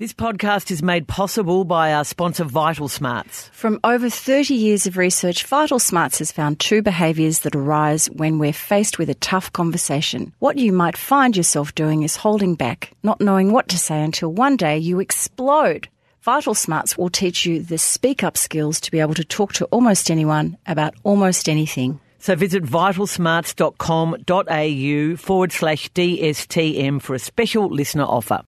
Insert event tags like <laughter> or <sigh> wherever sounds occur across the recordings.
This podcast is made possible by our sponsor Vital Smarts. From over 30 years of research, Vital Smarts has found two behaviours that arise when we're faced with a tough conversation. What you might find yourself doing is holding back, not knowing what to say until one day you explode. Vital Smarts will teach you the speak up skills to be able to talk to almost anyone about almost anything. So visit vitalsmarts.com.au forward slash DSTM for a special listener offer.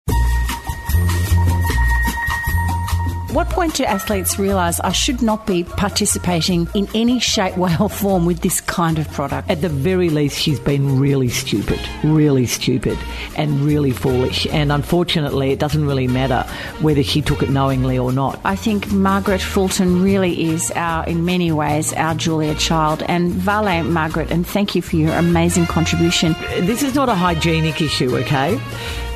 What point do athletes realise I should not be participating in any shape, way, or form with this kind of product? At the very least, she's been really stupid, really stupid, and really foolish. And unfortunately, it doesn't really matter whether she took it knowingly or not. I think Margaret Fulton really is our, in many ways, our Julia Child. And Vale, Margaret, and thank you for your amazing contribution. This is not a hygienic issue, okay?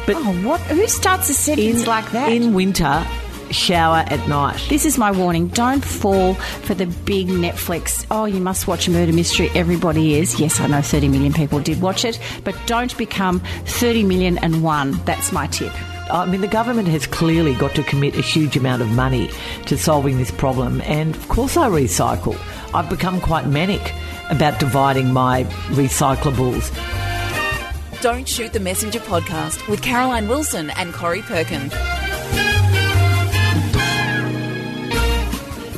But oh, what? Who starts a sentence in, like that? In winter, shower at night. This is my warning. Don't fall for the big Netflix, oh, you must watch a murder mystery. Everybody is. Yes, I know 30 million people did watch it, but don't become 30 million and one. That's my tip. I mean, the government has clearly got to commit a huge amount of money to solving this problem, and of course, I recycle. I've become quite manic about dividing my recyclables. Don't Shoot the Messenger podcast with Caroline Wilson and Corrie Perkin.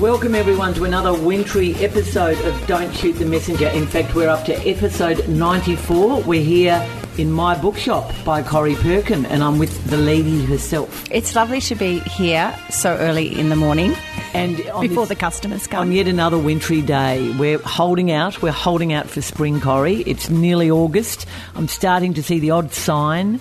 Welcome everyone to another wintry episode of Don't Shoot the Messenger. In fact, we're up to episode 94. We're here in my bookshop by Corrie Perkin, and I'm with the lady herself. It's lovely to be here so early in the morning. And before this, the customers come. On yet another wintry day, we're holding out. We're holding out for spring, Corrie. It's nearly August. I'm starting to see the odd sign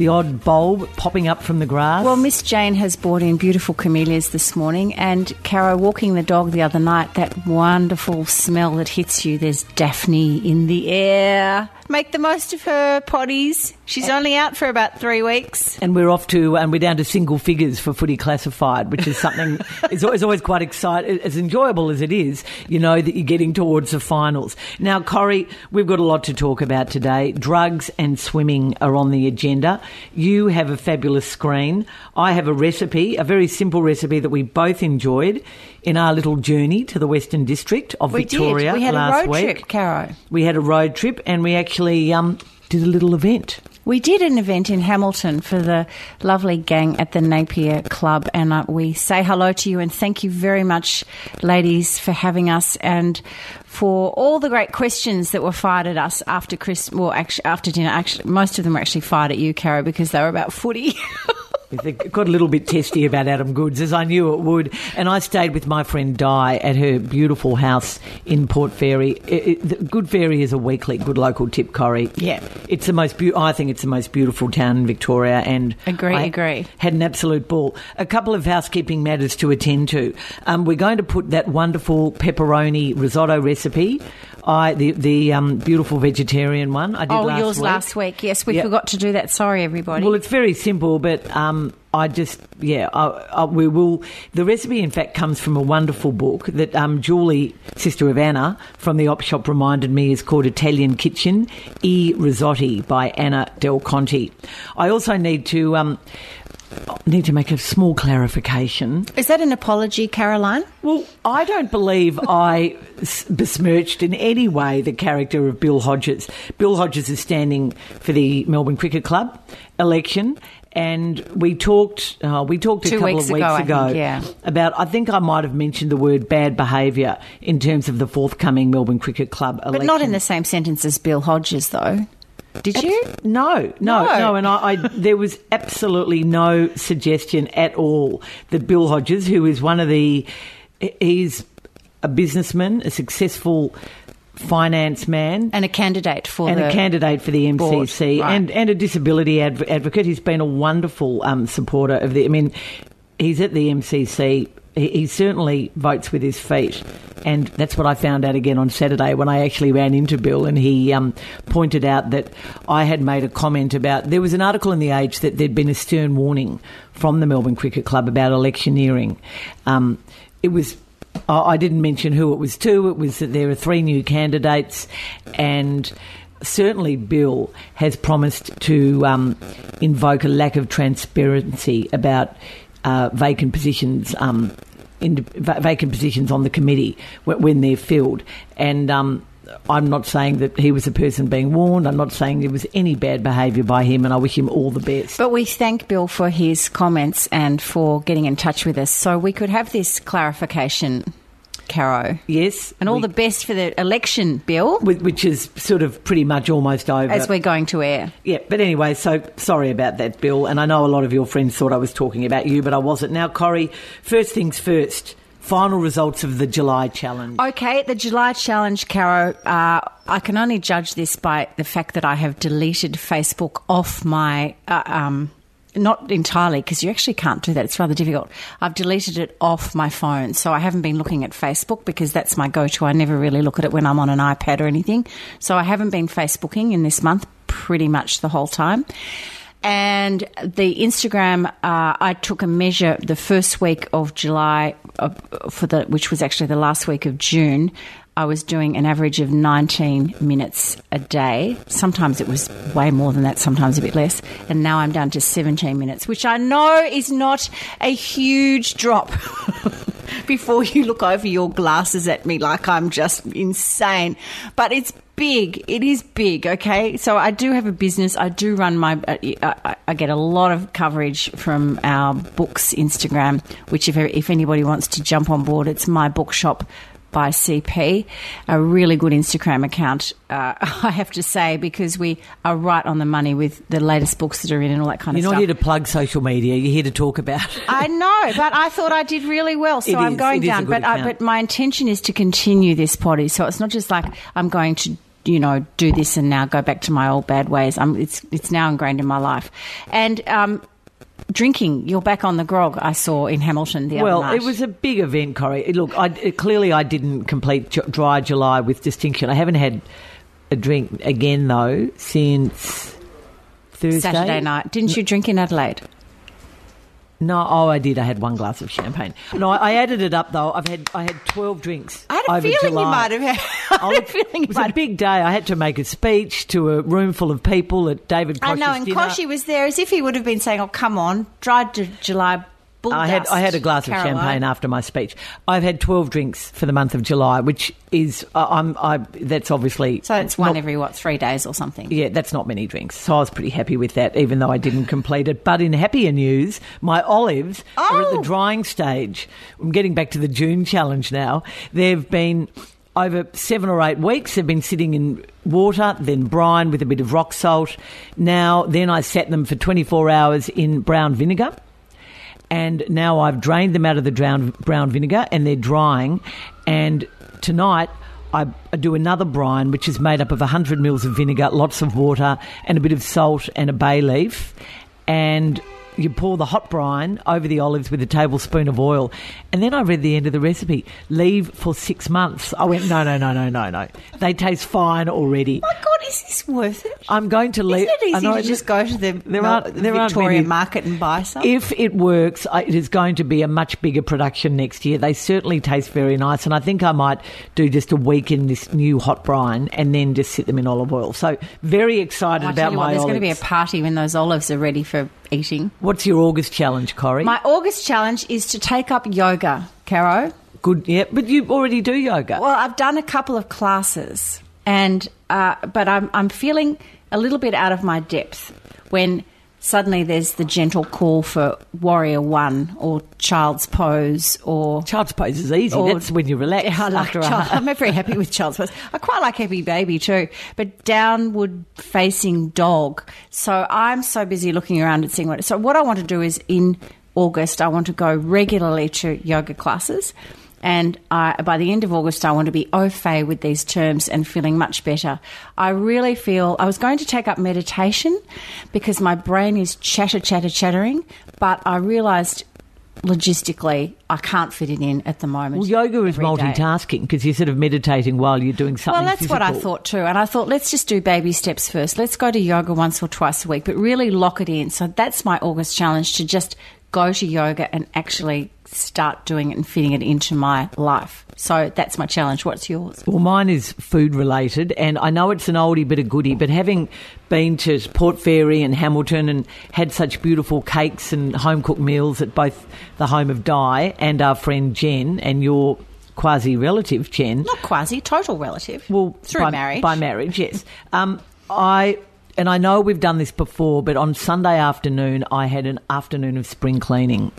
the odd bulb popping up from the grass. Well, Miss Jane has brought in beautiful camellias this morning, and Caro walking the dog the other night, that wonderful smell that hits you. There's Daphne in the air. Make the most of her potties. She's only out for about three weeks. And we're off to, and we're down to single figures for footy classified, which is something, <laughs> it's always, always quite exciting, as enjoyable as it is, you know, that you're getting towards the finals. Now, Corrie, we've got a lot to talk about today. Drugs and swimming are on the agenda. You have a fabulous screen. I have a recipe, a very simple recipe that we both enjoyed in our little journey to the Western District of we Victoria did. We had last a road week. trip, Caro. We had a road trip and we actually um, did a little event. We did an event in Hamilton for the lovely gang at the Napier Club, and uh, we say hello to you and thank you very much, ladies, for having us and for all the great questions that were fired at us after Chris. Well, actually, after dinner, actually, most of them were actually fired at you, Caro, because they were about footy. <laughs> It got a little bit testy about Adam Goodes, as I knew it would. And I stayed with my friend Di at her beautiful house in Port Fairy. It, it, Good Fairy is a weekly good local tip, Corrie. Yeah, it's the most. Be- I think it's the most beautiful town in Victoria, and agree, I agree. Had an absolute ball. A couple of housekeeping matters to attend to. Um, we're going to put that wonderful pepperoni risotto recipe I the the um, beautiful vegetarian one. I did oh, last yours week. last week. Yes, we forgot to do that. Sorry, everybody. Well, it's very simple, but um, I just yeah, I, I, we will. The recipe, in fact, comes from a wonderful book that um, Julie, sister of Anna, from the op shop, reminded me is called Italian Kitchen e Risotti by Anna Del Conte. I also need to. Um, need to make a small clarification. Is that an apology, Caroline? Well, I don't believe I besmirched in any way the character of Bill Hodges. Bill Hodges is standing for the Melbourne Cricket Club election. And we talked, uh, we talked Two a couple weeks of weeks ago, ago, I think, yeah. about. I think I might have mentioned the word bad behaviour in terms of the forthcoming Melbourne Cricket Club election, but not in the same sentence as Bill Hodges, though. Did you? No, no, no. no. And I, I, there was absolutely no suggestion at all that Bill Hodges, who is one of the, he's a businessman, a successful finance man, and a candidate for and a candidate for the MCC, right. and and a disability adv- advocate. He's been a wonderful um, supporter of the. I mean, he's at the MCC he, certainly votes with his feet. And that's what I found out again on Saturday when I actually ran into Bill and he um, pointed out that I had made a comment about there was an article in The Age that there'd been a stern warning from the Melbourne Cricket Club about electioneering. Um, it was I didn't mention who it was to. It was that there are three new candidates, and certainly Bill has promised to um, invoke a lack of transparency about uh, vacant positions. Um, in, vacant positions on the committee when they're filled, and um, I'm not saying that he was a person being warned. I'm not saying there was any bad behaviour by him, and I wish him all the best. But we thank Bill for his comments and for getting in touch with us so we could have this clarification. Caro. Yes. And all we, the best for the election, Bill. Which is sort of pretty much almost over. As we're going to air. Yeah, but anyway, so sorry about that, Bill. And I know a lot of your friends thought I was talking about you, but I wasn't. Now, Corrie, first things first final results of the July challenge. Okay, the July challenge, Caro. Uh, I can only judge this by the fact that I have deleted Facebook off my. Uh, um, not entirely, because you actually can't do that. It's rather difficult. I've deleted it off my phone, so I haven't been looking at Facebook because that's my go to. I never really look at it when I'm on an iPad or anything. So I haven't been Facebooking in this month pretty much the whole time. And the Instagram, uh, I took a measure the first week of July, uh, for the which was actually the last week of June. I was doing an average of 19 minutes a day. Sometimes it was way more than that, sometimes a bit less. And now I'm down to 17 minutes, which I know is not a huge drop. <laughs> Before you look over your glasses at me like I'm just insane. But it's big. It is big, okay? So I do have a business. I do run my. Uh, I, I, get a lot of coverage from our books Instagram, which if if anybody wants to jump on board, it's my bookshop by CP, a really good Instagram account, uh, <laughs> I have to say, because we are right on the money with the latest books that are in and all that kind You're of stuff. You're not here to plug social media. You're here to talk about. I know, but I thought I did really well, so it I'm is, going down. But I, but my intention is to continue this potty, so it's not just like I'm going to you know, do this and now go back to my old bad ways. I'm, it's it's now ingrained in my life, and um, drinking. You're back on the grog. I saw in Hamilton the well, other night. Well, it was a big event, Corrie. Look, I, clearly I didn't complete dry July with distinction. I haven't had a drink again though since Thursday. Saturday night. Didn't you drink in Adelaide? No, oh, I did. I had one glass of champagne. No, I added it up though. I've had I had twelve drinks. I had a feeling July. you might have had. <laughs> I had a oh, feeling it was a big day. I had to make a speech to a room full of people at David. I know, and dinner. Koshy was there as if he would have been saying, "Oh, come on, dry July I had I had a glass Caroline. of champagne after my speech. I've had twelve drinks for the month of July, which is uh, I'm I that's obviously so it's one every what three days or something. Yeah, that's not many drinks. So I was pretty happy with that, even though I didn't complete it. But in happier news, my olives oh. are at the drying stage. I'm getting back to the June challenge now. They've been over seven or eight weeks. They've been sitting in water, then brine with a bit of rock salt. Now, then I sat them for 24 hours in brown vinegar and now I've drained them out of the brown, brown vinegar and they're drying. And tonight I do another brine, which is made up of 100 mils of vinegar, lots of water, and a bit of salt and a bay leaf. And you pour the hot brine over the olives with a tablespoon of oil. And then I read the end of the recipe leave for six months. I went, no, no, no, no, no, no. They taste fine already. My God, is this worth it? I'm going to leave. Isn't it easy to just go to the, there aren't, there Victoria aren't market and buy some? If it works, it is going to be a much bigger production next year. They certainly taste very nice. And I think I might do just a week in this new hot brine and then just sit them in olive oil. So very excited about my what, There's olives. going to be a party when those olives are ready for eating. What's your August challenge, Corrie? My August challenge is to take up yoga, Caro. Good, yeah, but you already do yoga. Well, I've done a couple of classes, and uh, but I'm I'm feeling a little bit out of my depth when suddenly there's the gentle call for warrior one or child's pose or child's pose is easy. Or, That's when you relax. Yeah, I like child, I'm very happy with child's pose. I quite like happy baby too, but downward facing dog. So I'm so busy looking around and seeing what. So what I want to do is in August I want to go regularly to yoga classes. And I, by the end of August, I want to be au fait with these terms and feeling much better. I really feel I was going to take up meditation because my brain is chatter, chatter, chattering, but I realised logistically I can't fit it in at the moment. Well, yoga is multitasking because you're sort of meditating while you're doing something. Well, that's physical. what I thought too. And I thought, let's just do baby steps first. Let's go to yoga once or twice a week, but really lock it in. So that's my August challenge to just go to yoga and actually start doing it and fitting it into my life. So that's my challenge. What's yours? Well, mine is food related, and I know it's an oldie but a goodie. But having been to Port Fairy and Hamilton and had such beautiful cakes and home cooked meals at both the home of Di and our friend Jen and your quasi relative Jen. Not quasi, total relative. Well, through by, marriage. By marriage, yes. Um, I and I know we've done this before, but on Sunday afternoon, I had an afternoon of spring cleaning,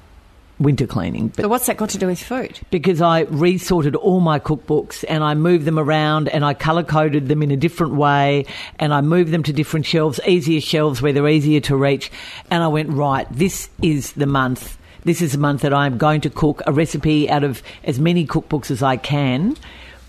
winter cleaning. But But what's that got to do with food? because I resorted all my cookbooks and I moved them around and I colour coded them in a different way and I moved them to different shelves, easier shelves where they're easier to reach. And I went, right, this is the month. This is the month that I'm going to cook a recipe out of as many cookbooks as I can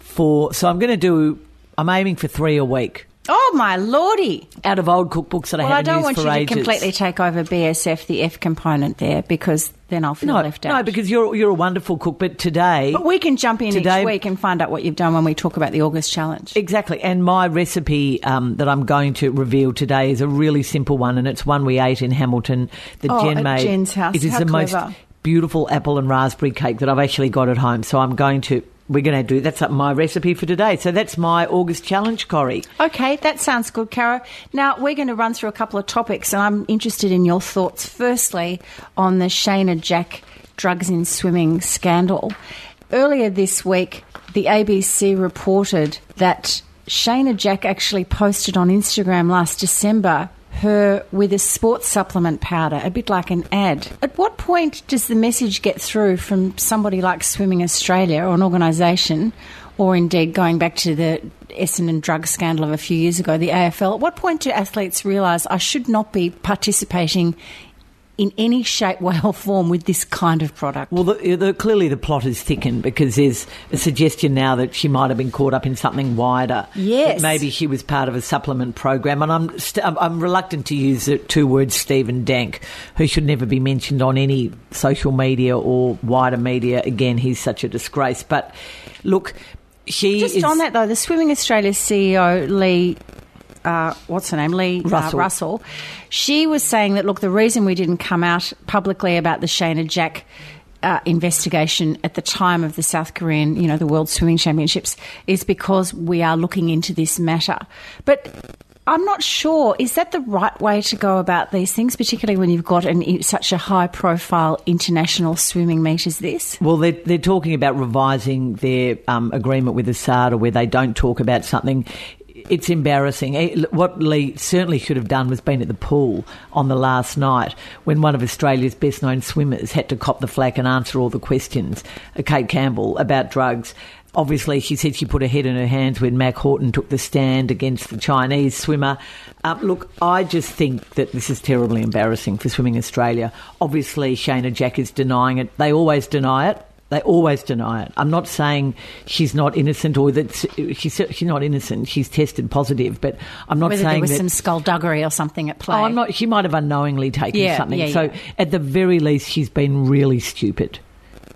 for. So I'm going to do, I'm aiming for three a week Oh my lordy! out of old cookbooks that I Well, I haven't I don't want you to completely take over BSF, the F component there, because then I'll feel no, left out. no, because you're you're a wonderful cook. But today, But we can jump in Today- each week and find out what you've done when we talk about the August challenge. Exactly. And my recipe um, that I'm going to reveal today is a really simple one, and it's one we ate in Hamilton that Oh, Jen at made. Jen's house. It is How the most beautiful apple and raspberry cake that I've actually got at home. So I'm going to. We're going to do that's my recipe for today. So that's my August challenge, Corrie. Okay, that sounds good, Cara. Now, we're going to run through a couple of topics, and I'm interested in your thoughts. Firstly, on the Shayna Jack drugs in swimming scandal. Earlier this week, the ABC reported that Shayna Jack actually posted on Instagram last December her with a sports supplement powder, a bit like an ad. At what point does the message get through from somebody like Swimming Australia or an organisation, or indeed going back to the Essendon drug scandal of a few years ago, the AFL? At what point do athletes realise I should not be participating in any shape, way, or form with this kind of product? Well, the, the, clearly the plot is thickened because there's a suggestion now that she might have been caught up in something wider. Yes. Maybe she was part of a supplement program, and I'm st- I'm- I'm reluctant to use the two words Stephen Dank, who should never be mentioned on any social media or wider media. Again, he's such a disgrace. But look, she Just is on that though, the Swimming Australia CEO Leigh, uh, what's her name, Leigh uh, Russell. Russell, she was saying that look, the reason we didn't come out publicly about the Shayna Jack. Uh, investigation at the time of the South Korean, you know, the World Swimming Championships, is because we are looking into this matter. But I'm not sure. Is that the right way to go about these things, particularly when you've got an, such a high profile international swimming meet as this? Well, they're, they're talking about revising their um, agreement with ASADA where they don't talk about something. It's embarrassing. Eh, What Leigh certainly should have done was been at the pool on the last night when one of Australia's best known swimmers had to cop the flak and answer all the questions, uh, Kate Campbell, about drugs. Obviously, she said she put her head in her hands when Mack Horton took the stand against the Chinese swimmer. Um, look, I just think that this is terribly embarrassing for Swimming Australia. Obviously, Shayna Jack is denying it. They always deny it. They always deny it. I'm not saying she's not innocent or that she's she's not innocent. She's tested positive, but I'm not Whether there saying was that. some skullduggery or something at play. Oh, I'm not. She might have unknowingly taken Yeah, something. yeah, so yeah. at the very least, she's been really stupid,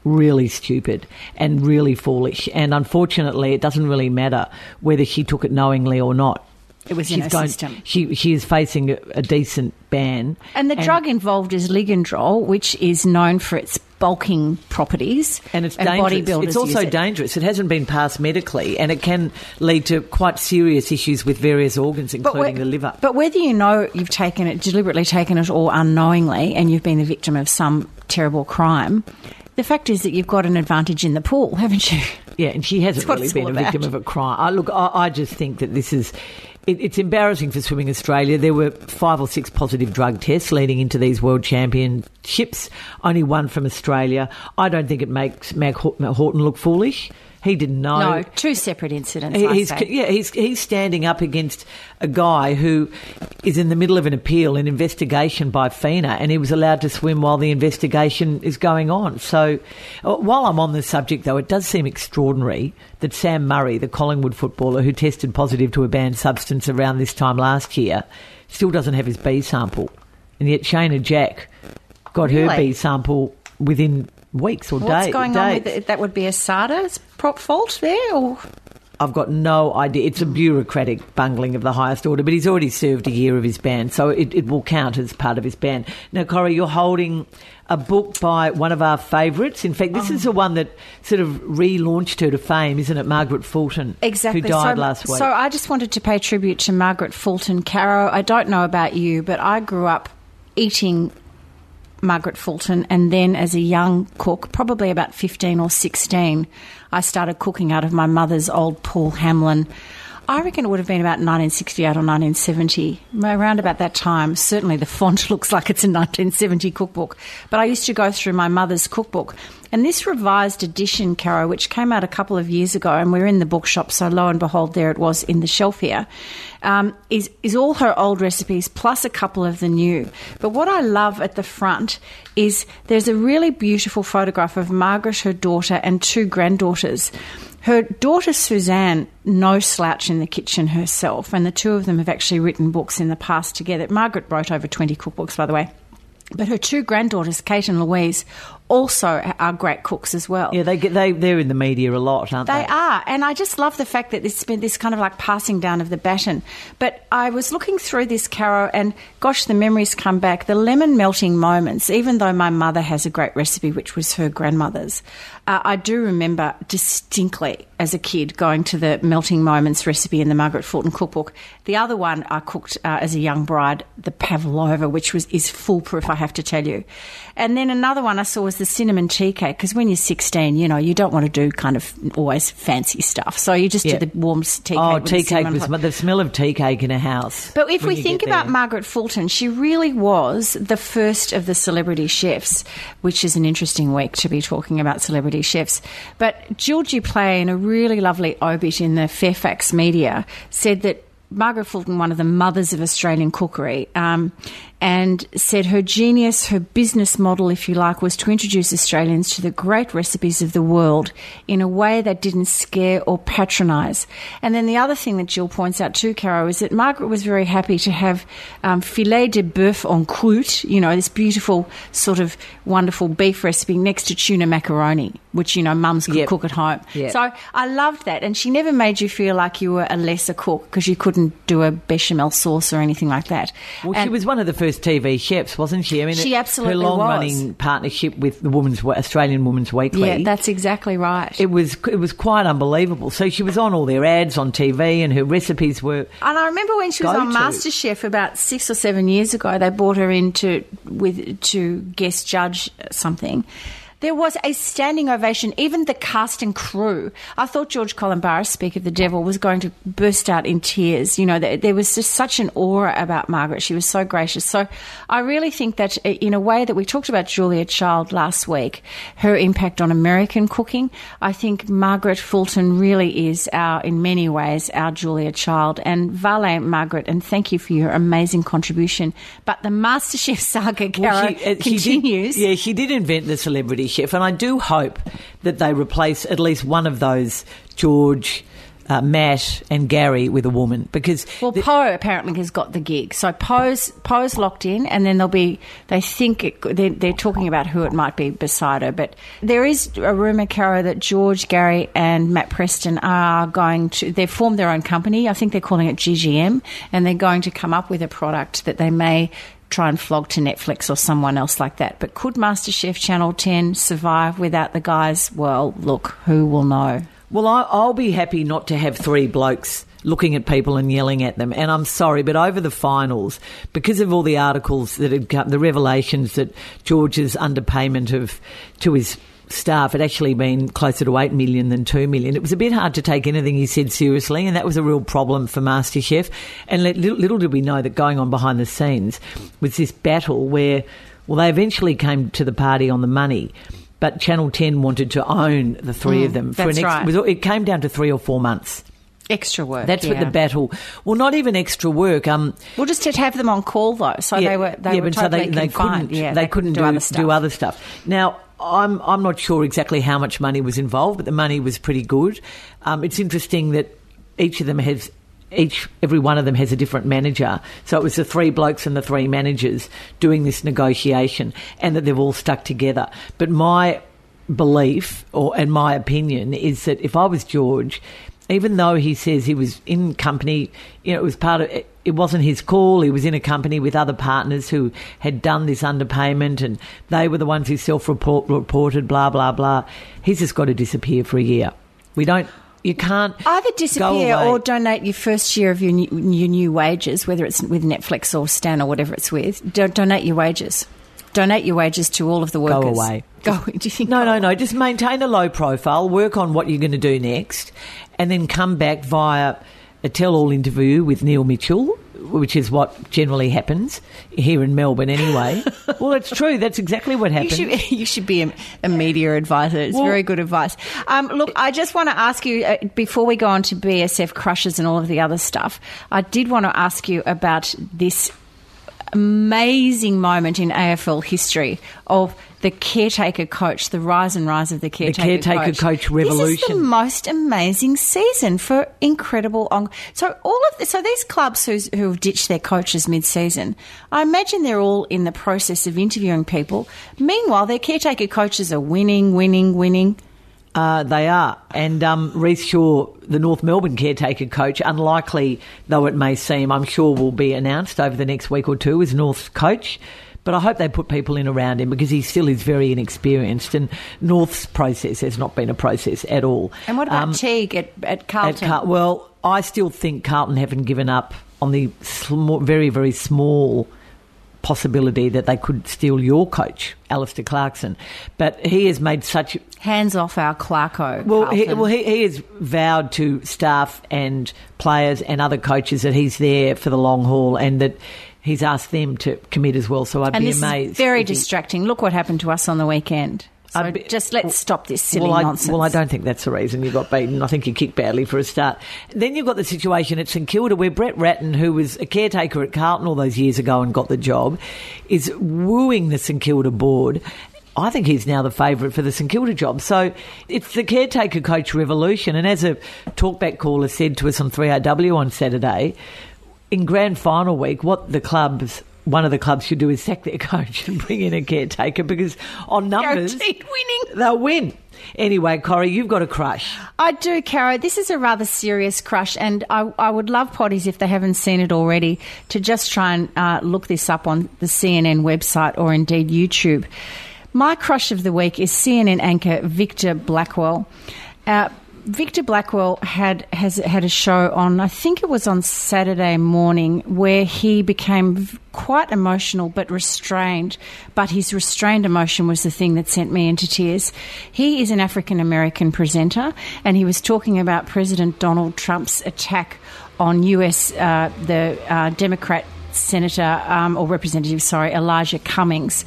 really stupid, and really foolish. And unfortunately, it doesn't really matter whether she took it knowingly or not. It was in She's her system. She she is facing a, a decent ban. And the drug involved is Ligandrol, which is known for its bulking properties. And it's dangerous. bodybuilders It's also use it. dangerous. It hasn't been passed medically, and it can lead to quite serious issues with various organs, including the liver. But whether you know you've taken it, deliberately taken it, or unknowingly, and you've been the victim of some terrible crime, the fact is that you've got an advantage in the pool, haven't you? Yeah, and she hasn't really been a victim of a crime. I, look, I, I just think that this is. It, it's embarrassing for Swimming Australia. There were five or six positive drug tests leading into these World Championships, only one from Australia. I don't think it makes Mack Horton look foolish. He didn't know. No, two separate incidents. He- He's, yeah, he's, he's standing up against a guy who is in the middle of an appeal, an investigation by FINA, and he was allowed to swim while the investigation is going on. So, uh, while I'm on the subject, though, it does seem extraordinary that Sam Murray, the Collingwood footballer who tested positive to a banned substance around this time last year, still doesn't have his B sample. And yet Shayna Jack got her B sample within weeks or days. What's days. going on with it? That would be ASADA's prop fault there, or I've got no idea. It's a bureaucratic bungling of the highest order, but he's already served a year of his ban, so it, it will count as part of his ban. Now, Corrie, you're holding a book by one of our favourites. In fact, this oh. is the one that sort of relaunched her to fame, isn't it? Margaret Fulton, Exactly. who died so, last week. So I just wanted to pay tribute to Margaret Fulton Caro. I don't know about you, but I grew up eating Margaret Fulton, and then as a young cook, probably about 15 or 16, I started cooking out of my mother's old Paul Hamlyn. I reckon it would have been about 1968 or 1970, around about that time. Certainly the font <laughs> looks like it's a 1970 cookbook. But I used to go through my mother's cookbook. And this revised edition, Caro, which came out a couple of years ago, and we're in the bookshop, so lo and behold, there it was in the shelf here, um, is, is all her old recipes plus a couple of the new. But what I love at the front is there's a really beautiful photograph of Margaret, her daughter, and two granddaughters. Her daughter Suzanne, no slouch in the kitchen herself, and the two of them have actually written books in the past together. Margaret wrote over 20 cookbooks, by the way. But her two granddaughters, Kate and Louise, also are great cooks as well. yeah, they get they they're in the media a lot, aren't they? They are, and I just love the fact that it's been this kind of like passing down of the baton. But I was looking through this, Caro, and gosh, the memories come back. The lemon melting moments, even though my mother has a great recipe, which was her grandmother's, uh, I do remember distinctly as a kid going to the melting moments recipe in the Margaret Fulton cookbook. The other one I cooked uh, as a young bride, the pavlova, which was is foolproof, I have to tell you. And then another one I saw was the cinnamon tea cake because when you're 16, you know, you don't want to do kind of always fancy stuff. So you just Yeah. do the warm tea cake. Oh, tea cake was the smell of tea cake in a house. but if we think about. Margaret Fulton, she really was the first of the celebrity chefs, which is an interesting week to be talking about celebrity chefs. But Jill Dupleix, in a really lovely obit in the Fairfax media, said that Margaret Fulton, one of the mothers of Australian cookery, um, and said her genius, her business model, if you like, was to introduce Australians to the great recipes of the world in a way that didn't scare or patronise. And then the other thing that Jill points out too, Caro, is that Margaret was very happy to have um, filet de boeuf en croûte, you know, this beautiful sort of wonderful beef recipe next to tuna macaroni, which, you know, mums could Yep. cook at home. Yep. So I loved that. And she never made you feel like you were a lesser cook because you couldn't do a bechamel sauce or anything like that. Well, she was one of the first TV chefs, wasn't she? I mean, She absolutely her was. long-running partnership with the Woman's Australian Women's Weekly. Yeah, that's exactly right. it was it was quite unbelievable. So she was on all their ads on TV, and her recipes were. And I remember when she was on Go-to. MasterChef about six or seven years ago, they brought her in to with to guest judge something. There was a standing ovation. Even the cast and crew. I thought George Calombaris, Speak of the Devil, was going to burst out in tears. You know, there, there was just such an aura about Margaret. She was so gracious. So I really think that, uh, in a way that we talked about Julia Child last week, her impact on American cooking, I think Margaret Fulton really is our, in many ways, our Julia Child. And Vale, Margaret, and thank you for your amazing contribution. But the MasterChef <laughs> saga, Cara, Well, she- uh, she did- continues. yeah, she did invent the celebrity chef, and I do hope that they replace at least one of those George, uh, Matt, and Gary with a woman because Well, the- Poh apparently has got the gig. So Poh's, Poh's locked in, and then they'll be, they think, it, they're, they're talking about who it might be beside her. But there is a rumour, Cara, that George, Gary, and Matt Preston are going to, they've formed their own company. I think they're calling it GGM, and they're going to come up with a product that they may try and flog to Netflix or someone else like that. But could MasterChef Channel 10 survive without the guys? Well, look, who will know? Well, I'll be happy not to have three blokes looking at people and yelling at them. And I'm sorry, but over the finals, because of all the articles that had come, the revelations that George's underpayment of to his staff had actually been closer to 8 million than 2 million. It was a bit hard to take anything he said seriously, and that was a real problem for MasterChef. And li- little, little did we know that going on behind the scenes was this battle where, well, they eventually came to the party on the money. But Channel 10 wanted to own the three of them for that's an right. it, came down to three or four months. Extra work. That's what the battle. Well, not even extra work. Um, Well, just to have them on call though, so yeah, they were they yeah, were but so they, they couldn't yeah, they, couldn't do, other stuff. do other stuff. Now, I'm I'm not sure exactly how much money was involved, but the money was pretty good. Um, it's interesting that each of them has each every one of them has a different manager. So it was the three blokes and the three managers doing this negotiation, and that they've all stuck together. But my belief or and my opinion is that if I was George, even though he says he was in company, you know, it was part of it. It wasn't his call. He was in a company with other partners who had done this underpayment, and they were the ones who self-reported. Blah blah blah. He's just got to disappear for a year. We don't. You can't Either disappear or donate your first year of your new, your new wages, whether it's with Netflix or Stan or whatever it's with. Do, donate your wages. Donate your wages to all of the workers. Go away. <laughs> Go. Do you think? No, no, no. Just maintain a low profile, work on what you're going to do next, and then come back via a tell all interview with Neil Mitchell, which is what generally happens here in Melbourne anyway. <laughs> well, it's true. That's exactly what You happens. should, <laughs> you should be a, a media advisor. It's Well- very good advice. Um, look, I just want to ask you uh, before we go on to BSF crushes and all of the other stuff. I did want to ask you about this amazing moment in AFL history of the caretaker coach, the rise and rise of the caretaker, the caretaker coach This is the revolution. most amazing season for incredible. On- so all of the, so these clubs who's, who have ditched their coaches mid-season, I imagine they're all in the process of interviewing people. Meanwhile, their caretaker coaches are winning, winning, winning. Uh, they are. And um, Rhyce Shaw, the North Melbourne caretaker coach, unlikely though it may seem, I'm sure will be announced over the next week or two as North's coach. But I hope they put people in around him because he still is very inexperienced. And North's process has not been a process at all. And what about Um, Teague at, at at Carlton? Car- well, I still think Carlton haven't given up on the sm- very, very small possibility that they could steal your coach, Alastair Clarkson. But he has made such Hands off our Clarko. well, he, well, he, he has vowed to staff and players and other coaches that he's there for the long haul and that he's asked them to commit as well. So I'd and be amazed. very if he- distracting. Look what happened to us on the weekend. So be- just let's stop this silly well, I, nonsense. Well, I don't think that's the reason you got beaten. I think you kicked badly for a start. Then you've got the situation at St Kilda where Brett Ratten, who was a caretaker at Carlton all those years ago and got the job, is wooing the St Kilda board. I think he's now the favourite for the St Kilda job. So it's the caretaker coach revolution. And as a talkback caller said to us on 3AW on Saturday, in grand final week, what the clubs, one of the clubs should do is sack their <laughs> coach and bring in a caretaker because on numbers, Guaranteed winning. they'll win. Anyway, Corrie, you've got a crush. I do, Caro. This is a rather serious crush, and I, I would love potties if they haven't seen it already to just try and uh, look this up on the CNN website or indeed YouTube. My crush of the week is CNN anchor Victor Blackwell. Uh, Victor Blackwell had has had a show on. I think it was on Saturday morning where he became quite emotional but restrained. But his restrained emotion was the thing that sent me into tears. He is an African American presenter, and he was talking about President Donald Trump's attack on U.S. Uh, the uh, Democrat senator um, or representative, sorry, Elijah Cummings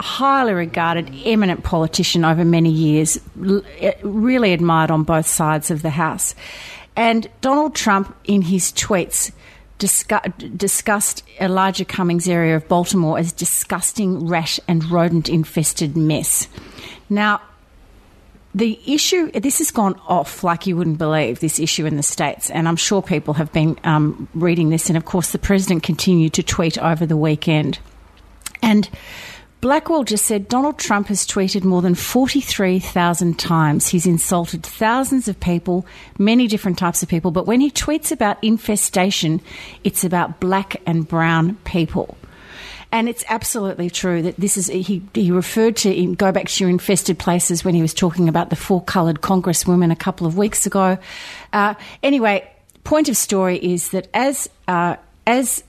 highly regarded, eminent politician over many years, eh, really admired on both sides of the House. And Donald Trump, in his tweets, discu- discussed Elijah Cummings' area of Baltimore as disgusting, rat, and rodent infested mess. Now, the issue, this has gone off like you wouldn't believe, this issue in the States. And I'm sure people have been um, reading this. And of course, the president continued to tweet over the weekend. And Blackwell just said Donald Trump has tweeted more than 43,000 times. He's insulted thousands of people, many different types of people. But when he tweets about infestation, it's about black and brown people. And it's absolutely true that this is, he, he referred to, go back to your infested places when he was talking about the four coloured congresswomen a couple of weeks ago. Uh, anyway, point of story is that as, uh, as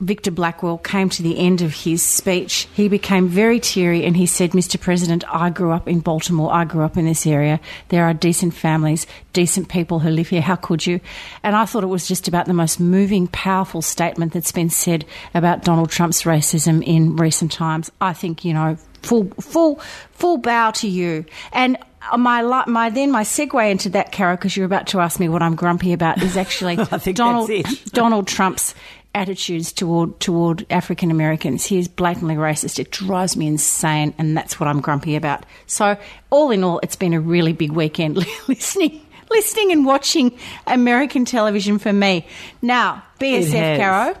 Victor Blackwell came to the end of his speech, he became very teary and he said, Mr. President, I grew up in Baltimore. I grew up in this area. There are decent families, decent people who live here. How could you? And I thought it was just about the most moving, powerful statement that's been said about Donald Trump's racism in recent times. I think, you know, full, full, full bow to you. And uh, my, my then my segue into that, Kara, because you're about to ask me what I'm grumpy about, is actually <laughs> Donald. Donald Trump's attitudes toward toward African Americans. He is blatantly racist. It drives me insane, and that's what I'm grumpy about. So, all in all, it's been a really big weekend <laughs> listening. Listening and watching American television for me. Now, BSF. Caro.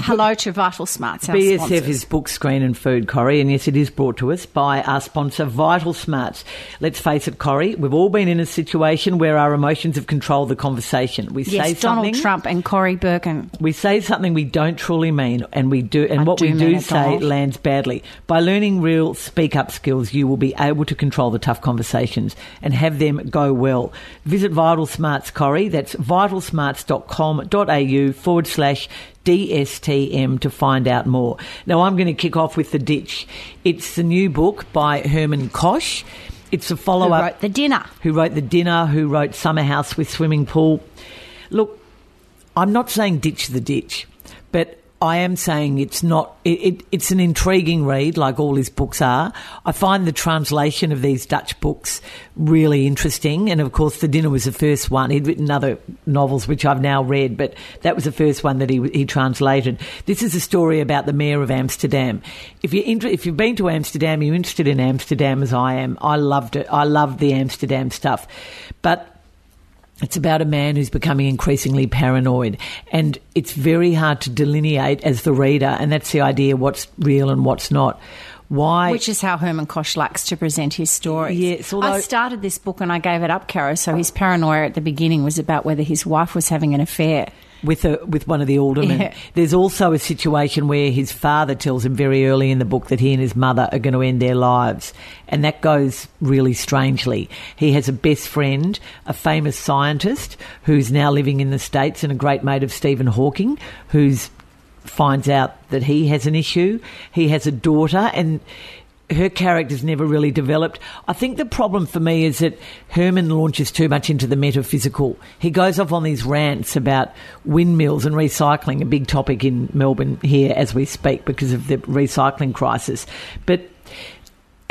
Hello to Vital Smarts, BSF sponsors. is book, screen, and food, Corrie, and yes, it is brought to us by our sponsor, Vital Smarts. Let's face it, Corrie, we've all been in a situation where our emotions have controlled the conversation. We Yes, say Donald something, Trump and Corrie Perkin. we say something we don't truly mean, and we do, and I what do we do say Donald. lands badly. By learning real speak-up skills, you will be able to control the tough conversations and have them go well. Visit Vital Smarts, Corrie. That's vitalsmarts.com.au forward slash DSTM to find out more. Now, I'm going to kick off with The Ditch. It's the new book by Herman Koch. It's a follow-up Who wrote the dinner? who wrote The Dinner, who wrote Summer House with Swimming Pool. Look, I'm not saying ditch the ditch, but I am saying it's not. It, it, it's an intriguing read, like all his books are. I find the translation of these Dutch books really interesting, and of course, The Dinner was the first one. He'd written other novels which I've now read, but that was the first one that he he translated. This is a story about the mayor of Amsterdam. If inter- if you've been to Amsterdam, you're interested in Amsterdam as I am. I loved it. I loved the Amsterdam stuff, but it's about a man who's becoming increasingly paranoid, and it's very hard to delineate as the reader, and that's the idea what's real and what's not. Why? Which is how Herman Koch likes to present his stories. Yes, although- I started this book and I gave it up, Caro. So his paranoia at the beginning was about whether his wife was having an affair. With a, with one of the aldermen. Yeah. There's also a situation where his father tells him very early in the book that he and his mother are going to end their lives, and that goes really strangely. He has a best friend, a famous scientist who's now living in the states and a great mate of Stephen Hawking, who's finds out that he has an issue. He has a daughter, and her character's never really developed. I think the problem for me is that Herman launches too much into the metaphysical. He goes off on these rants about windmills and recycling, a big topic in Melbourne here as we speak because of the recycling crisis. But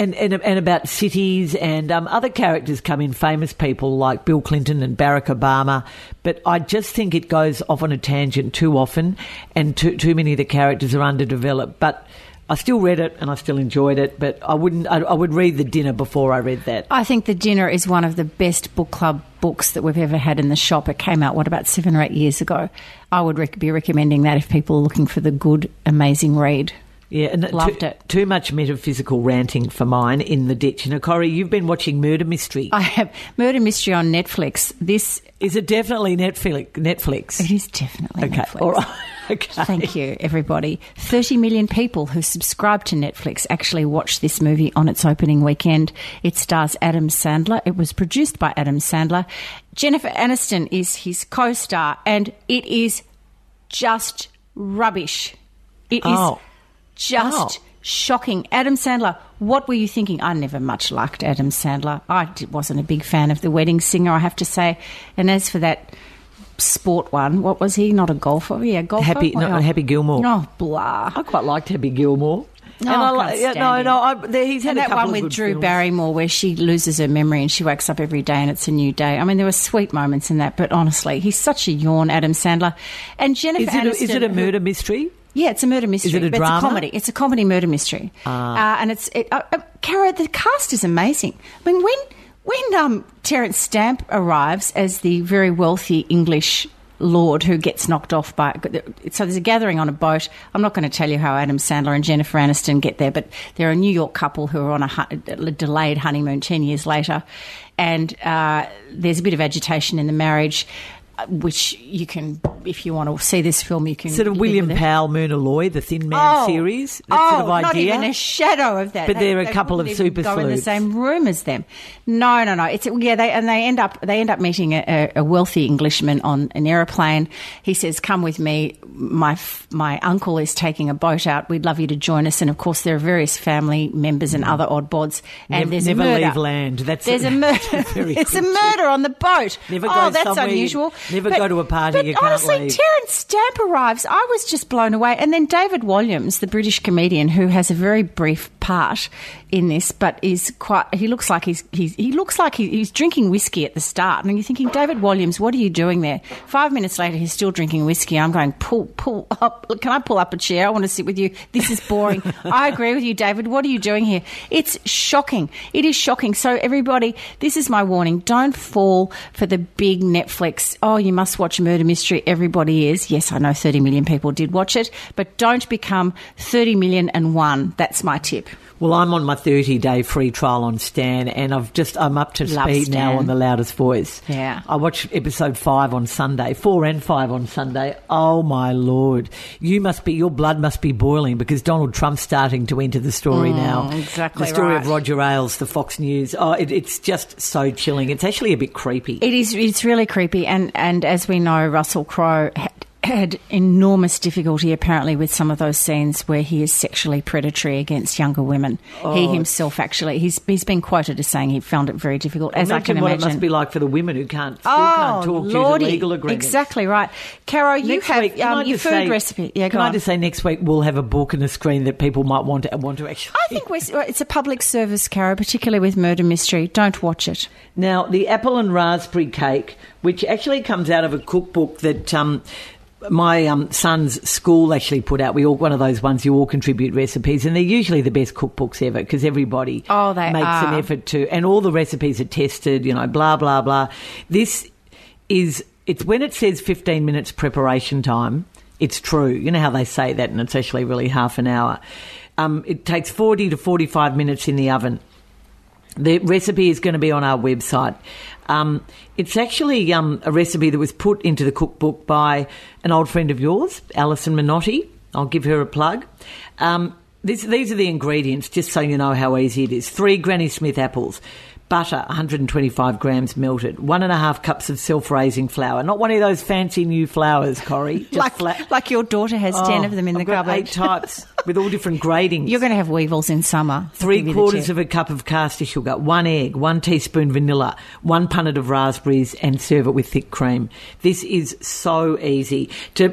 and, and, and about cities and um, other characters come in, famous people like Bill Clinton and Barack Obama. But I just think it goes off on a tangent too often, and too, too many of the characters are underdeveloped. But I still read it and I still enjoyed it. But I wouldn't. I, I would read the dinner before I read that. I think The Dinner is one of the best book club books that we've ever had in the shop. It came out, what, about seven or eight years ago. I would rec- be recommending that if people are looking for the good, amazing read. Yeah, and Loved too, it. Too much metaphysical ranting for mine in the ditch. And Corrie, you've been watching Murder Mystery. I have Murder Mystery on Netflix. This, Is it definitely Netflix? Netflix. it is definitely Okay, Netflix. all right. <laughs> Okay. Thank you, everybody. 30 million people who subscribe to Netflix actually watched this movie on its opening weekend. It stars Adam Sandler. It was produced by Adam Sandler. Jennifer Aniston is his co star, and it is just rubbish. It is Oh. Just Oh. shocking. Adam Sandler, what were you thinking? I never much liked Adam Sandler. I wasn't a big fan of The Wedding Singer, I have to say. And as for that sport one, what was he? Not a golfer? Yeah, golfer. Happy, no, Oh. Happy Gilmore. Oh, blah. I quite liked Happy Gilmore. No, and I can't yeah, no, no, I, there, he's had And that one with Drew films. Barrymore where she loses her memory and she wakes up every day and it's a new day. I mean, there were sweet moments in that, but honestly, he's such a yawn, Adam Sandler. And Jennifer Is it, a, is it a who- murder mystery? Yeah, it's a murder mystery. it a but drama? It's a comedy. It's a comedy murder mystery. Uh, and it's it, uh, uh, Cara. The cast is amazing. I mean, when when um, Terence Stamp arrives as the very wealthy English lord who gets knocked off by so there's a gathering on a boat. I'm not going to tell you how Adam Sandler and Jennifer Aniston get there, but they're a New York couple who are on a, a delayed honeymoon ten years later, and uh, there's a bit of agitation in the marriage. Which you can, if you want to see this film, you can. Sort of William. Powell, Myrna Loy, the Thin Man oh. series. That oh, sort of not idea. even a shadow of that. But They- they're a couple of super go in the same room as them. No, no, no. It's yeah. They and they end up they end up meeting a, a wealthy Englishman on an aeroplane. He says, "Come with me. My my uncle is taking a boat out. We'd love you to join us." And of course, there are various family members and mm-hmm. other odd bods. And Never- there's never a murder. leave land. That's there's a- <laughs> <laughs> a murder. it's a murder on the boat. Never oh, go that's somewhere you- unusual. never go to a party but you can't honestly, leave. Terence Stamp arrives. I was just blown away. And then David Walliams, the British comedian who has a very brief part in this, but is quite. He looks like he's, he's he looks like he, he's drinking whiskey at the start, and you're thinking, David Walliams, what are you doing there? Five minutes later, he's still drinking whiskey. I'm going, pull, pull up. Can I pull up a chair? I want to sit with you. This is boring. <laughs> I agree with you, David. What are you doing here? It's shocking. It is shocking. So everybody, this is my warning. Don't fall for the big Netflix. Oh, you must watch Murder Mystery. Everybody is. Yes, I know 30 million people did watch it, but don't become 30 million and one. That's my tip. Well, I'm on my 30 day free trial on Stan, and I've just I'm up to Love speed now on the loudest voice. Yeah. I watched episode five on Sunday, four and five on Sunday. Oh my lord, you must be your blood must be boiling because Donald Trump's starting to enter the story now. Mm, exactly the story right. of Roger Ailes, the Fox News. Oh, it, it's just so chilling. It's actually a bit creepy. It is. It's really creepy, and and as we know, Russell Crowe had, enormous difficulty apparently with some of those scenes where he is sexually predatory against younger women. He himself actually, he's he's been quoted as saying he found it very difficult, as I can what imagine. it must be like for the women who can't still Oh, can't talk due Lordy. to legal agreements. Exactly right. Caro, you Next have week, um, your food say- recipe. Yeah, can I on. just say next week we'll have a book and a screen that people might want to want to actually. I think we're, it's a public service, Caro, particularly with murder mystery. Don't watch it. Now, the apple and raspberry cake, which actually comes out of a cookbook that um, my um, son's school actually put out. We all one of those ones you all contribute recipes, and they're usually the best cookbooks ever because everybody Oh, they makes an effort to, and all the recipes are tested. You know, blah blah blah. This is it's when it says fifteen minutes preparation time. It's true. You know how they say that, and it's actually really half an hour. Um, it takes forty to forty-five minutes in the oven. The recipe is going to be on our website. Um, it's actually um, a recipe that was put into the cookbook by an old friend of yours, Alison Minotti. I'll give her a plug. Um, this, these are the ingredients, just so you know how easy it is. Three Granny Smith apples, butter, 125 grams melted, one and a half cups of self-raising flour. Not one of those fancy new flours, Corrie. Just Like, fla- like your daughter has 10 Oh, of them in I've the cupboard. Eight types with all different <laughs> gradings. You're going to have weevils in summer. Three quarters of a cup of caster sugar, one egg, one teaspoon vanilla, one punnet of raspberries, and serve it with thick cream. This is so easy to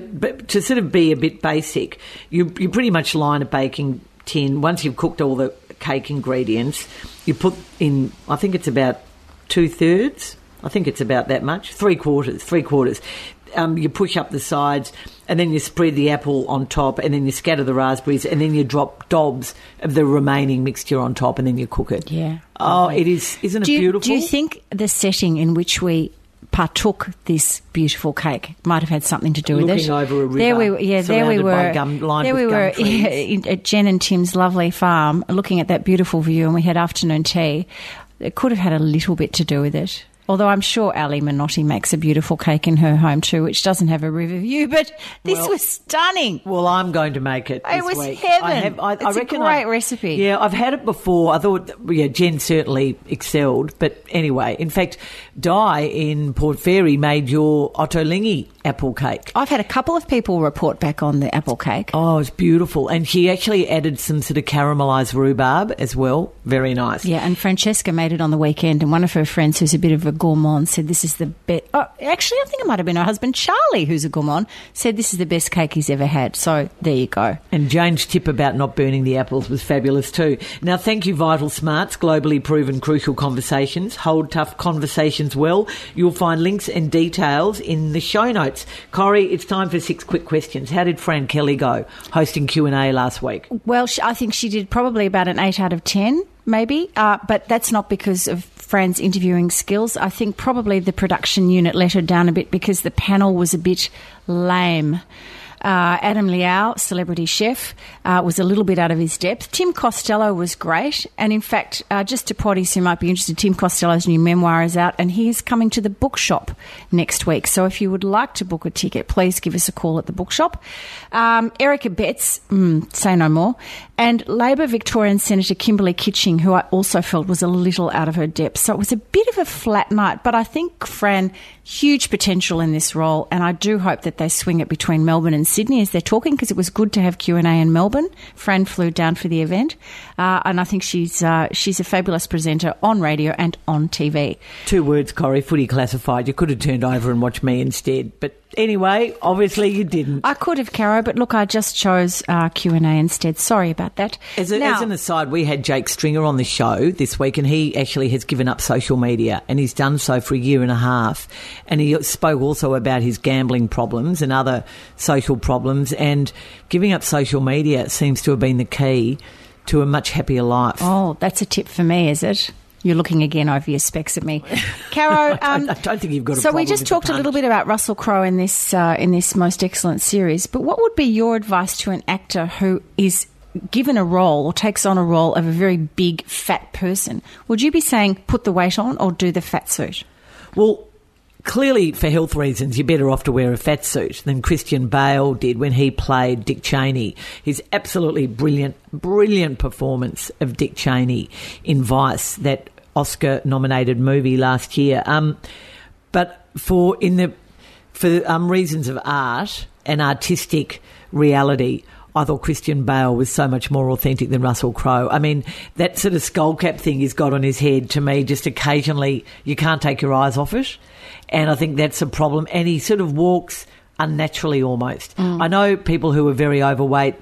to sort of be a bit basic. You you pretty much line a baking tin once you've cooked all the cake ingredients. You put in, I think it's about two thirds. I think it's about that much. Three quarters. Three quarters. Um, you push up the sides, and then you spread the apple on top, and then you scatter the raspberries, and then you drop dobs of the remaining mixture on top, and then you cook it. Yeah. Oh, it is. Isn't it do you, beautiful? Do you think the setting in which we partook this beautiful cake might have had something to do with Looking it? over a river, there we were, yeah, there we were. gum- there with we were yeah, <laughs> at Jen and Tim's lovely farm, looking at that beautiful view, and we had afternoon tea. It could have had a little bit to do with it. Although I'm sure Ali Minotti makes a beautiful cake in her home too, which doesn't have a river view, but this Well- was stunning. Well, I'm going to make it. It was week. heaven. I have, I, I It's a great I- recipe. Yeah, I've had it before. I thought, yeah, Jen certainly excelled. But anyway, in fact, Di in Port Fairy made your Ottolenghi apple cake. I've had a couple of people report back on the apple cake. Oh, it's beautiful. And she actually added some sort of caramelised rhubarb as well. Very nice. Yeah, and Francesca made it on the weekend, and one of her friends, who's a bit of a gourmand, said this is the best. Oh, actually, I think it might have been her husband Charlie, who's a gourmand, said this is the best cake he's ever had. So there you go. And Jane's tip about not burning the apples was fabulous too. Now, thank you, VitalSmarts, globally proven crucial conversations. Hold tough conversations well. You'll find links and details in the show notes. Corrie, it's time for six quick questions. How did Fran Kelly go hosting Q and A last week? Well, I think she did probably about an eight out of ten, maybe, uh, but that's not because of Fran's interviewing skills. I think probably the production unit let her down a bit because the panel was a bit lame. Uh, Adam Liaw, celebrity chef, uh, was a little bit out of his depth. Tim Costello was great. And in fact, uh, just to potties who might be interested, Tim Costello's new memoir is out and he is coming to the bookshop next week. So if you would like to book a ticket, please give us a call at the bookshop. Um, Eric Abetz, mm, say no more. And Labor Victorian Senator Kimberley Kitching, who I also felt was a little out of her depth. So it was a bit of a flat night, but I think Fran, huge potential in this role. And I do hope that they swing it between Melbourne and Sydney as they're talking because it was good to have Q&A in Melbourne. Fran flew down for the event. Uh, and I think she's, uh, she's a fabulous presenter on radio and on TV. Two words, Corrie, footy classified. You could have turned over and watched me instead, but anyway, obviously you didn't. I could have, Caro, but look, I just chose uh, Q and A instead. Sorry about that. As, a, Now- as an aside, we had Jake Stringer on the show this week, and he actually has given up social media, and he's done so for a year and a half. And he spoke also about his gambling problems and other social problems, and giving up social media seems to have been the key to a much happier life. Oh, that's a tip for me, is it? You're looking again over your specs at me, Caro. <laughs> Um, I don't think you've got a so we just talked a little bit about Russell Crowe in this uh, in this most excellent series. But what would be your advice to an actor who is given a role or takes on a role of a very big fat person? Would you be saying put the weight on or do the fat suit? Well, clearly for health reasons, you're better off to wear a fat suit than Christian Bale did when he played Dick Cheney. His absolutely brilliant, brilliant performance of Dick Cheney in Vice, that Oscar-nominated movie last year. Um, but for in the for um, reasons of art and artistic reality. I thought Christian Bale was so much more authentic than Russell Crowe. I mean, that sort of skull cap thing he's got on his head to me, just occasionally, you can't take your eyes off it. And I think that's a problem. And he sort of walks unnaturally almost. I know people who are very overweight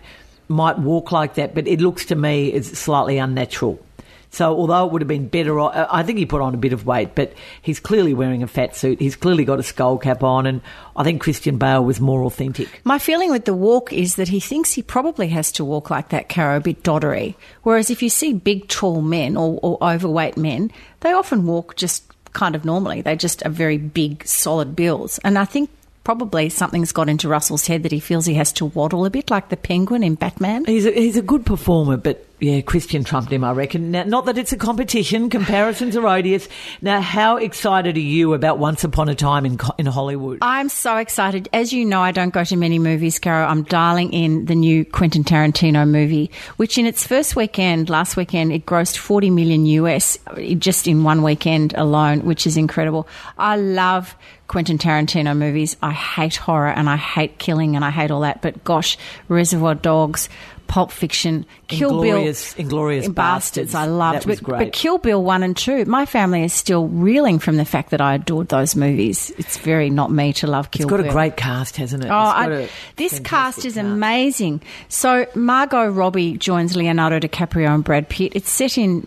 might walk like that, but it looks to me as slightly unnatural. So although it would have been better, uh, I think he put on a bit of weight, but he's clearly wearing a fat suit. He's clearly got a skull cap on, and I think Christian Bale was more authentic. My feeling with the walk is that he thinks he probably has to walk like that, Caro, a bit doddery. Whereas if you see big, tall men or, or overweight men, they often walk just kind of normally. They just are very big, solid builds. And I think probably something's got into Russell's head that he feels he has to waddle a bit like the penguin in Batman. He's a, he's a good performer, but yeah, Christian trumped him, I reckon. Now, not that it's a competition, <laughs> comparisons are odious. Now, how excited are you about Once Upon a Time in, in Hollywood? I'm so excited. As you know, I don't go to many movies, Caro. I'm dialing in the new Quentin Tarantino movie, which in its first weekend, last weekend, it grossed 40 million US just in one weekend alone, which is incredible. I love Quentin Tarantino movies. I hate horror and I hate killing and I hate all that. But gosh, Reservoir Dogs, Pulp Fiction, Kill Inglorious- Bill, Inglorious Bastards. Bastards. I loved. That was but, great. but Kill Bill one and two. My family is still reeling from the fact that I adored those movies. It's very not me to love Kill Bill. it's got Bill. a great cast, hasn't it? Oh, I, this cast is amazing. So Margot Robbie joins Leonardo DiCaprio and Brad Pitt. It's set in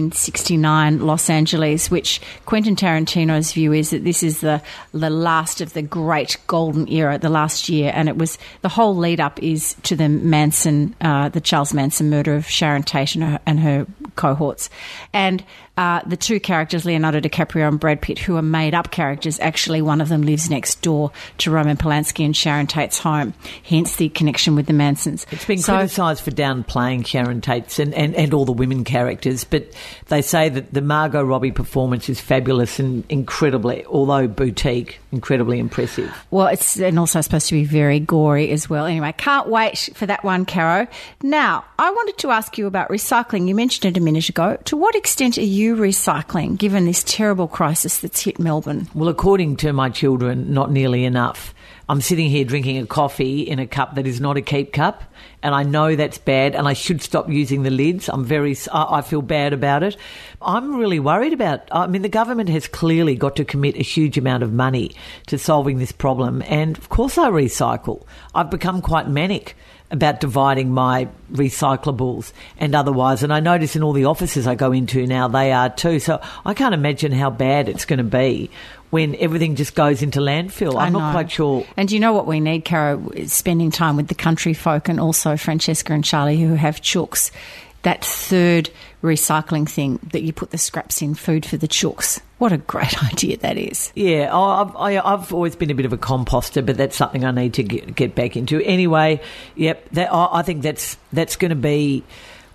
1969 Los Angeles, which Quentin Tarantino's view is that this is the the last of the great golden era, the last year, and it was the whole lead up is to the Manson, uh, the Charles Manson murder of Sharon Tate and her, and her cohorts, and. Uh, the two characters, Leonardo DiCaprio and Brad Pitt, who are made up characters, actually one of them lives next door to Roman Polanski and Sharon Tate's home, hence the connection with the Mansons. It's been So- criticised for downplaying Sharon Tate's and, and, and all the women characters, but they say that the Margot Robbie performance is fabulous and incredibly, although boutique, incredibly impressive. Well, it's and also supposed to be very gory as well. Anyway, can't wait for that one, Caro. Now, I wanted to ask you about recycling. You mentioned it a minute ago. To what extent are you recycling, given this terrible crisis that's hit Melbourne? Well, according to my children, not nearly enough. I'm sitting here drinking a coffee in a cup that is not a keep cup, and I know that's bad, and I should stop using the lids. I'm very, I feel bad about it. I'm really worried about. I mean, the government has clearly got to commit a huge amount of money to solving this problem, and of course, I recycle. I've become quite manic about dividing my recyclables and otherwise. And I notice in all the offices I go into now, they are too. So I can't imagine how bad it's going to be when everything just goes into landfill. I'm not quite sure. And you know what we need, Caro? Spending time with the country folk and also Francesca and Charlie who have chooks. That third recycling thing that you put the scraps in food for the chooks. What a great <laughs> idea that is. Yeah, I've, I, I've always been a bit of a composter, but that's something I need to get, get back into. Anyway, yep, that, I I think that's that's going to be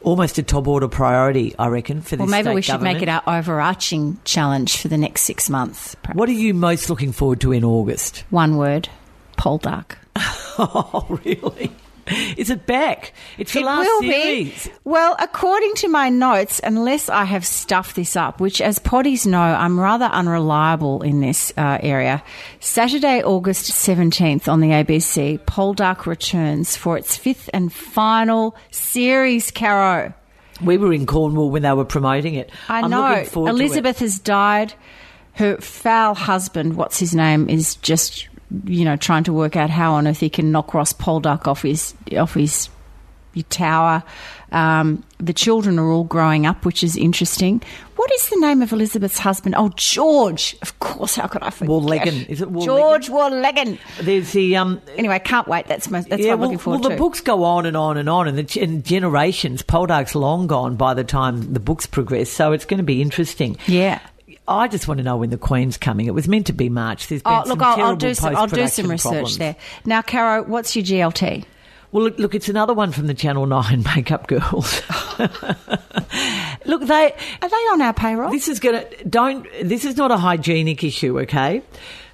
almost a top order priority, I reckon, for this Well, maybe we should government. make it our overarching challenge for the next six months. perhaps. What are you most looking forward to in August? One word: Poldark. <laughs> Oh, really? <laughs> Is it back? It's the It last will series. be. Well, according to my notes, unless I have stuffed this up, which as potties know, I'm rather unreliable in this uh, area. Saturday, August 17th on the ABC, Poldark returns for its fifth and final series, Caro. We were in Cornwall when they were promoting it. I I'm know. looking forward to it. Elizabeth has died. Her foul husband, what's his name, is just you know, trying to work out how on earth he can knock Ross Poldark off his off his tower. Um, the children are all growing up, which is interesting. What is the name of Elizabeth's husband? Oh, George. Of course, how could I forget? Warlegan. Is it Warlegan? George Warlegan. There's the um. Anyway, can't wait. That's my, that's yeah, what I'm well, looking forward well, to. the books go on and on and on, and, the, and generations. Poldark's long gone by the time the books progress, so it's going to be interesting. Yeah. I just want to know when the Queen's coming. It was meant to be March. There's been Oh, some look, I'll, I'll do some. I'll do some research problems. there. Now, Caro, what's your GLT? Well, look, look, it's another one from the Channel Nine <laughs> Makeup Girls. <laughs> look, they. Are they on our payroll? This is gonna don't. This is not a hygienic issue, okay?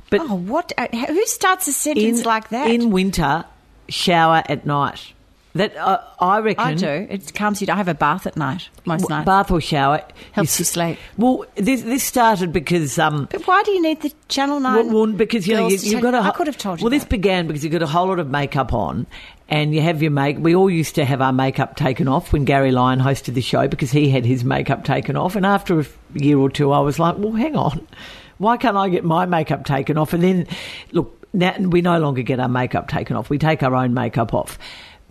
But oh, what? Uh, who starts a sentence in like that? in winter, shower at night. That uh, I reckon. I do. It calms you. down. I have a bath at night most w- nights. Bath or shower Helps you s- sleep. Well, this this started because um, but why do you need the Channel Nine? Well, well, because you know you, you've got a. I could have told you. Well, this began because you've got a whole lot of makeup on, and you have your make. We all used to have our makeup taken off when Gary Lyon hosted the show because he had his makeup taken off, and after a year or two, I was like, well, hang on, why can't I get my makeup taken off? And then, look, now we no longer get our makeup taken off. We take our own makeup off.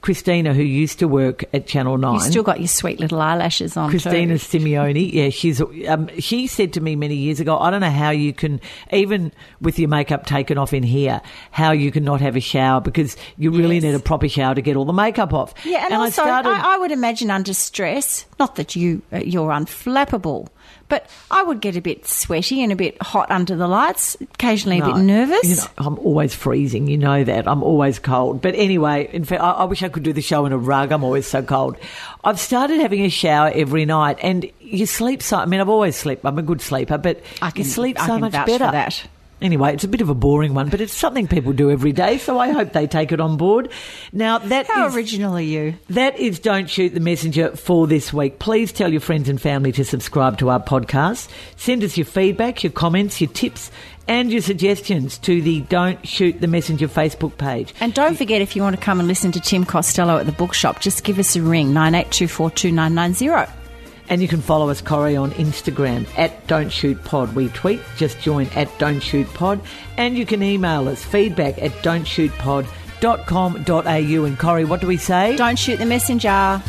Christina, who used to work at Channel Nine, you still got your sweet little eyelashes on. Christina too. Simeone, yeah, she's. Um, she said to me many years ago, I don't know how you can, even with your makeup taken off in here, how you can not have a shower because you really Yes. need a proper shower to get all the makeup off. Yeah, and, also I I, started. I, would imagine under stress, not that you uh, you're unflappable, but I would get a bit sweaty and a bit hot under the lights, occasionally a No, bit nervous. You know, I'm always freezing. You know that. I'm always cold. But anyway, in fact, I, I wish I could do the show in a rug. I'm always so cold. I've started having a shower every night, and you sleep so. I mean, I've always slept. I'm a good sleeper, but I can you sleep so much better. That. Anyway, it's a bit of a boring one, but it's something people do every day, so I hope they take it on board. Now that How is- original are you? that is Don't Shoot the Messenger for this week. Please tell your friends and family to subscribe to our podcast. Send us your feedback, your comments, your tips, and your suggestions to the Don't Shoot the Messenger Facebook page. And don't forget, if you want to come and listen to Tim Costello at the bookshop, just give us a ring nine eight two four two nine nine zero. And you can follow us, Corrie, on Instagram at Don't Shoot Pod. We tweet, just join at Don't Shoot Pod. And you can email us feedback at don'tshootpod.com.au. And Corrie, what do we say? Don't shoot the messenger.